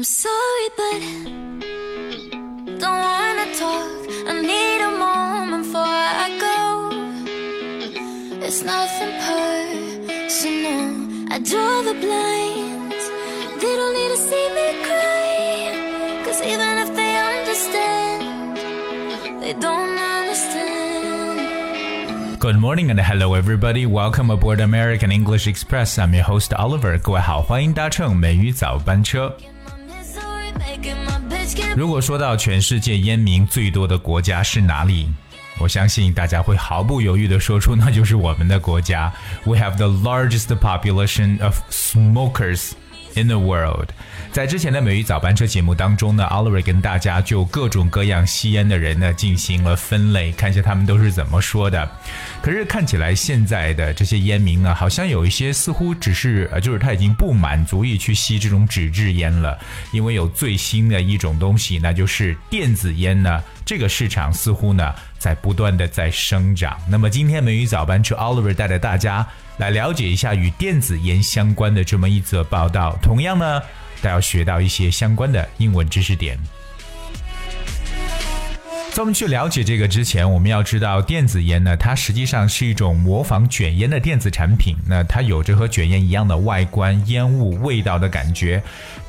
I'm sorry, but don't wanna talk. I need a moment before I go. It's nothing personal. I draw the blinds. They don't need to see me cry. Cause even if they understand, they don't understand. Good morning and hello everybody. Welcome aboard American English Express. I'm your host Oliver. 各位好，欢迎搭乘美语早班车。 如果说到全世界烟民最多的国家是哪里？我相信大家会毫不犹豫地说出，那就是我们的国家。We have the largest population of smokers in the world。在之前的美语早班车节目当中呢，Oliver 跟大家就各种各样吸烟的人呢进行了分类，看一下他们都是怎么说的。可是看起来现在的这些烟民呢，好像有一些似乎只是呃，就是他已经不满足于去吸这种纸质烟了，因为有最新的一种东西，那就是电子烟呢。这个市场似乎呢在不断的在生长。那么今天美语早班车 Oliver 带着大家来了解一下与电子烟相关的这么一则报道，同样呢，都要学到一些相关的英文知识点。在我们去了解这个之前，我们要知道电子烟呢，它实际上是一种模仿卷烟的电子产品。那它有着和卷烟一样的外观、烟雾、味道的感觉，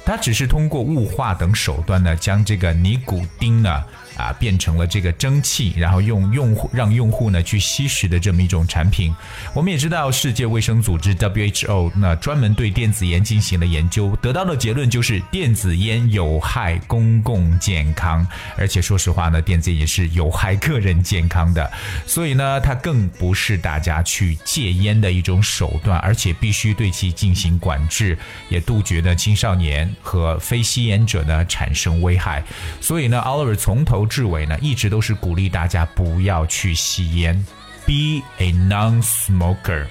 它只是通过雾化等手段呢，将这个尼古丁呢啊变成了这个蒸汽，然后用用户让用户呢去吸食的这么一种产品。我们也知道，世界卫生组织 WHO 那专门对电子烟进行了研究，得到的结论就是电子烟有害公共健康，而且说实话呢，电子烟也是有害个人健康的，所以呢，它更不是大家去戒烟的一种手段，而且必须对其进行管制，也杜绝呢青少年和非吸烟者呢产生危害。所以呢，Oliver 从头志伟呢一直都是鼓励大家不要去吸烟，Be a non-smoker。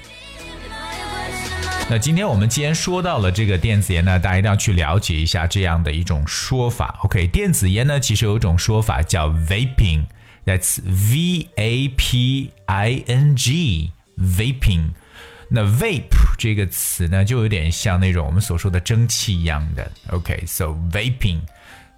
那今天我们既然说到了这个电子烟呢，大家一定要去了解一下这样的一种说法。OK，电子烟呢其实有一种说法叫 vaping，that's V A P I N G，vaping。那 vape 这个词呢，就有点像那种我们所说的蒸汽一样的。OK，so、vaping。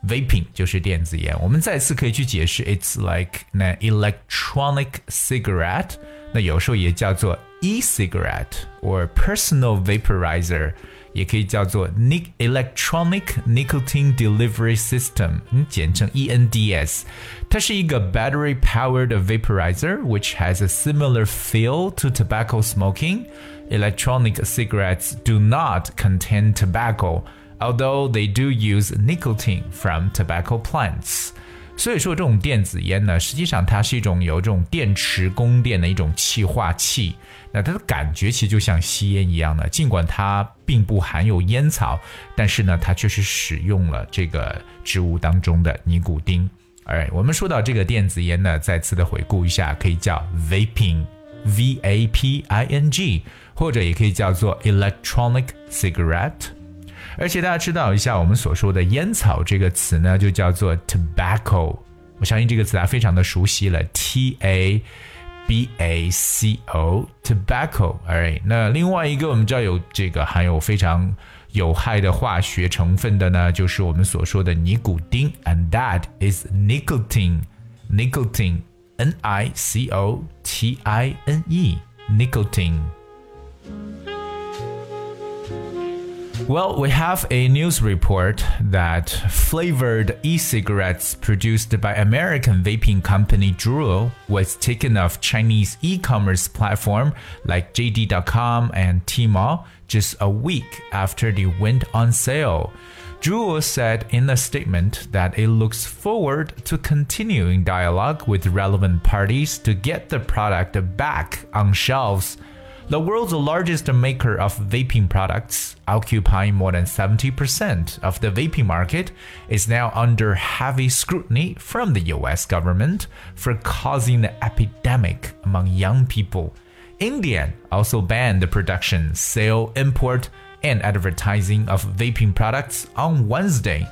Vaping 就是电子烟，我们再次可以去解释，it's like 那 electronic cigarette，那有时候也叫做 e-cigarette or personal vaporizer，也可以叫做 nic electronic nicotine delivery system，嗯，简称 ENDS。它是一个 battery powered vaporizer which has a similar feel to tobacco smoking. Electronic cigarettes do not contain tobacco Although they do use nicotine from tobacco plants。所以说，这种电子烟呢，实际上它是一种有这种电池供电的一种气化器。那它的感觉其实就像吸烟一样的，尽管它并不含有烟草，但是呢，它确实使用了这个植物当中的尼古丁。哎，我们说到这个电子烟呢，再次的回顾一下，可以叫 vaping，v a p i n g，或者也可以叫做 electronic cigarette。而且大家知道一下，我们所说的烟草这个词呢，就叫做 tobacco。我相信这个词大家非常的熟悉了，T A B A C O，tobacco。Alright，，那另外一个我们知道有这个含有非常有害的化学成分的呢，就是我们所说的尼古丁，and that is nicotine。nicotine，N I C O T I N E，nicotine。Well, we have a news report that flavored e-cigarettes produced by American vaping company Juul was taken off Chinese e-commerce platform like JD.com and Tmall just a week after they went on sale. Juul said in a statement that it looks forward to continuing dialogue with relevant parties to get the product back on shelves. The world's largest maker of vaping products, occupying more than 70% of the vaping market, is now under heavy scrutiny from the US government for causing the epidemic among young people. India also banned the production, sale, import, and advertising of vaping products on Wednesday.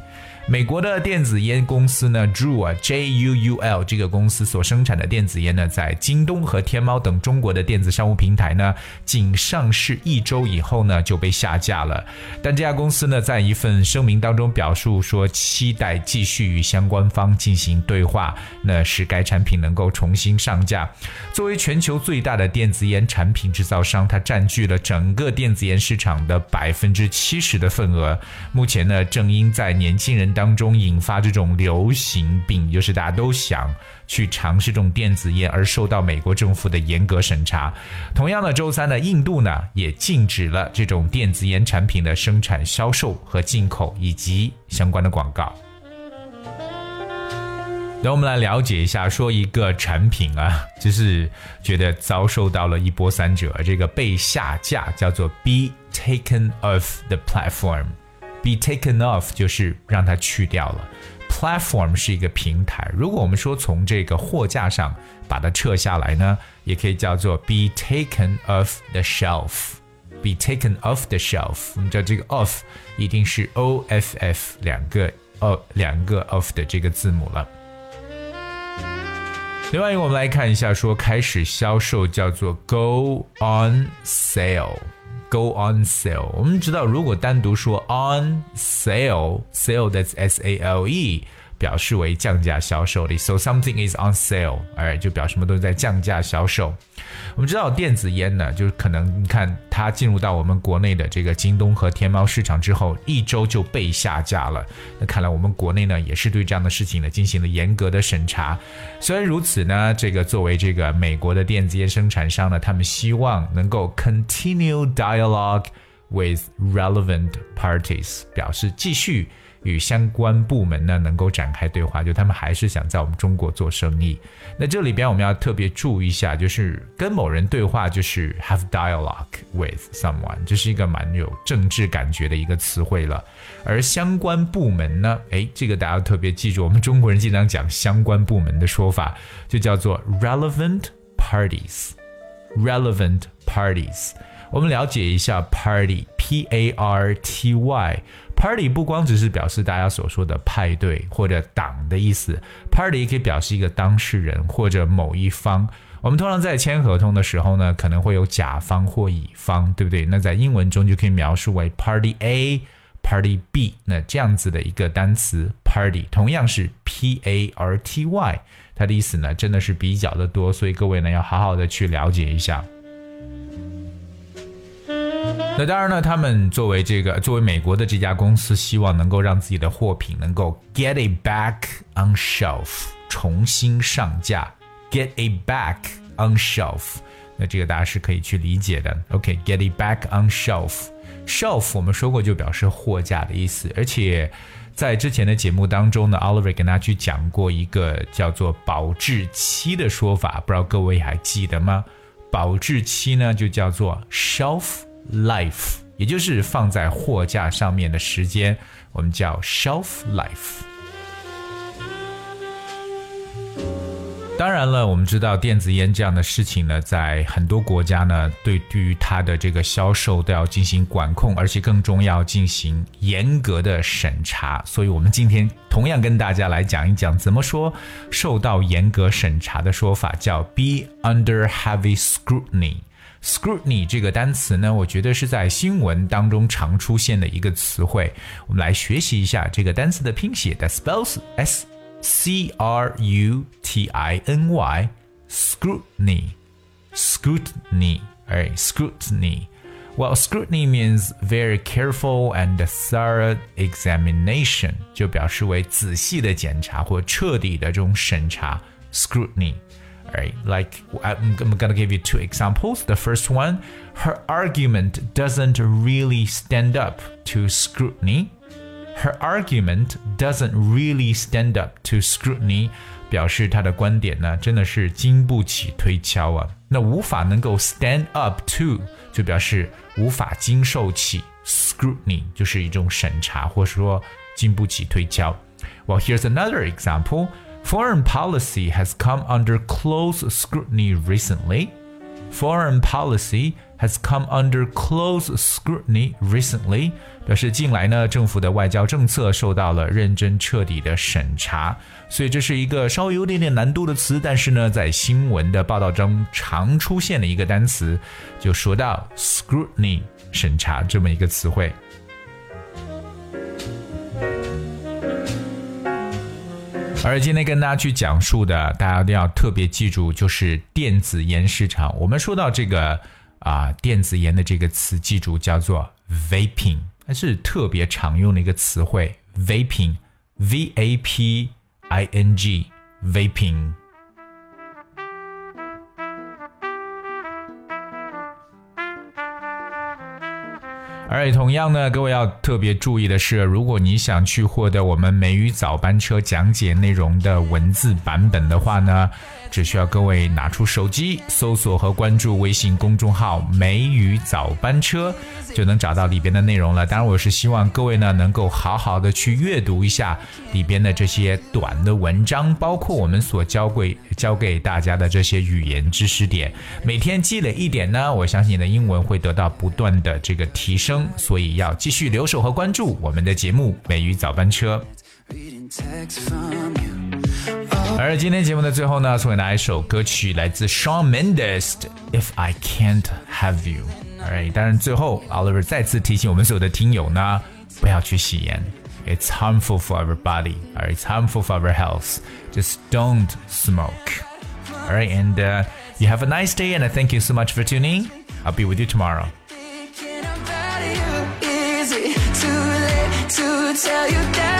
美国的电子烟公司呢，Juul 啊，J U U L 这个公司所生产的电子烟呢，在京东和天猫等中国的电子商务平台呢，仅上市一周以后呢，就被下架了。但这家公司呢，在一份声明当中表述说，期待继续与相关方进行对话，那使该产品能够重新上架。作为全球最大的电子烟产品制造商，它占据了整个电子烟市场的百分之七十的份额。目前呢，正因在年轻人当中引发这种流行病，就是大家都想去尝试这种电子烟，而受到美国政府的严格审查。同样的，周三呢，印度呢也禁止了这种电子烟产品的生产、销售和进口以及相关的广告。让我们来了解一下，说一个产品啊，就是觉得遭受到了一波三折，这个被下架叫做 be taken off the platform。Be taken off 就是让它去掉了，platform 是一个平台。如果我们说从这个货架上把它撤下来呢，也可以叫做 be taken off the shelf。be taken off the shelf，我们知道这个 off 一定是 o f f 两个哦两个 off 的这个字母了。另外一个，我们来看一下，说开始销售叫做 go on sale sale，go on sale。我们知道，如果单独说 on sale，sale that's S A L E。 表示为降价销售的，so something is on sale，哎，就表示什么都在降价销售。我们知道电子烟呢，就是可能你看它进入到我们国内的这个京东和天猫市场之后，一周就被下架了。那看来我们国内呢，也是对这样的事情呢进行了严格的审查。虽然如此呢，这个作为这个美国的电子烟生产商呢，他们希望能够 continue dialogue with relevant parties，表示继续。与相关部门呢能够展开对话，就他们还是想在我们中国做生意。那这里边我们要特别注意一下，就是跟某人对话，就是 have dialogue with someone，这是一个蛮有政治感觉的一个词汇了。而相关部门呢，诶，这个大家要特别记住，我们中国人经常讲相关部门的说法，就叫做 relevant parties，relevant parties。我们了解一下 party，p a r t y。Party 不光只是表示大家所说的派对或者党的意思，Party 也可以表示一个当事人或者某一方。我们通常在签合同的时候呢，可能会有甲方或乙方，对不对？那在英文中就可以描述为 Party A、Party B。那这样子的一个单词 Party 同样是 P A R T Y，它的意思呢真的是比较的多，所以各位呢要好好的去了解一下。那当然呢，他们作为这个作为美国的这家公司，希望能够让自己的货品能够 get it back on shelf，重新上架，get it back on shelf。那这个大家是可以去理解的。OK，get it back on shelf。shelf 我们说过就表示货架的意思，而且在之前的节目当中呢，Oliver 跟大家去讲过一个叫做保质期的说法，不知道各位还记得吗？保质期呢就叫做 shelf。life，也就是放在货架上面的时间，我们叫 shelf life。当然了，我们知道电子烟这样的事情呢，在很多国家呢，对对于它的这个销售都要进行管控，而且更重要进行严格的审查。所以，我们今天同样跟大家来讲一讲，怎么说受到严格审查的说法，叫 be under heavy scrutiny。scrutiny 这个单词呢，我觉得是在新闻当中常出现的一个词汇。我们来学习一下这个单词的拼写，that spells S C R U T I N Y scrutiny scrutiny alright scrutiny well scrutiny means very careful and thorough examination 就表示为仔细的检查或彻底的这种审查 scrutiny right? Like, I'm, I'm gonna give you two examples. The first one, her argument doesn't really stand up to scrutiny. Her argument doesn't really stand up to scrutiny，表示她的观点呢真的是经不起推敲啊。那无法能够 stand up to，就表示无法经受起 scrutiny，就是一种审查，或者说经不起推敲。Well, here's another example. Foreign policy has come under close scrutiny recently. Foreign policy has come under close scrutiny recently，表示近来呢，政府的外交政策受到了认真彻底的审查。所以这是一个稍微有点点难度的词，但是呢，在新闻的报道中常出现的一个单词，就说到 scrutiny 审查这么一个词汇。而今天跟大家去讲述的，大家一定要特别记住，就是电子烟市场。我们说到这个啊，电子烟的这个词，记住叫做 vaping，它是特别常用的一个词汇，vaping，v a p i n g，vaping。而且同样呢，各位要特别注意的是，如果你想去获得我们美语早班车讲解内容的文字版本的话呢，只需要各位拿出手机，搜索和关注微信公众号“美语早班车”，就能找到里边的内容了。当然，我是希望各位呢能够好好的去阅读一下里边的这些短的文章，包括我们所教给教给大家的这些语言知识点。每天积累一点呢，我相信你的英文会得到不断的这个提升。所以要继续留守和关注我们的节目《美语早班车》。而今天节目的最后呢，送给大家一首歌曲，来自 Shawn Mendes 的《If I Can't Have You》。Alright，当然最后 Oliver 再次提醒我们所有的听友呢，不要去吸烟，It's harmful for our body, or it's harmful for our health. Just don't smoke. Alright, and uh, you have a nice day, and I thank you so much for tuning. I'll be with you tomorrow. tell you that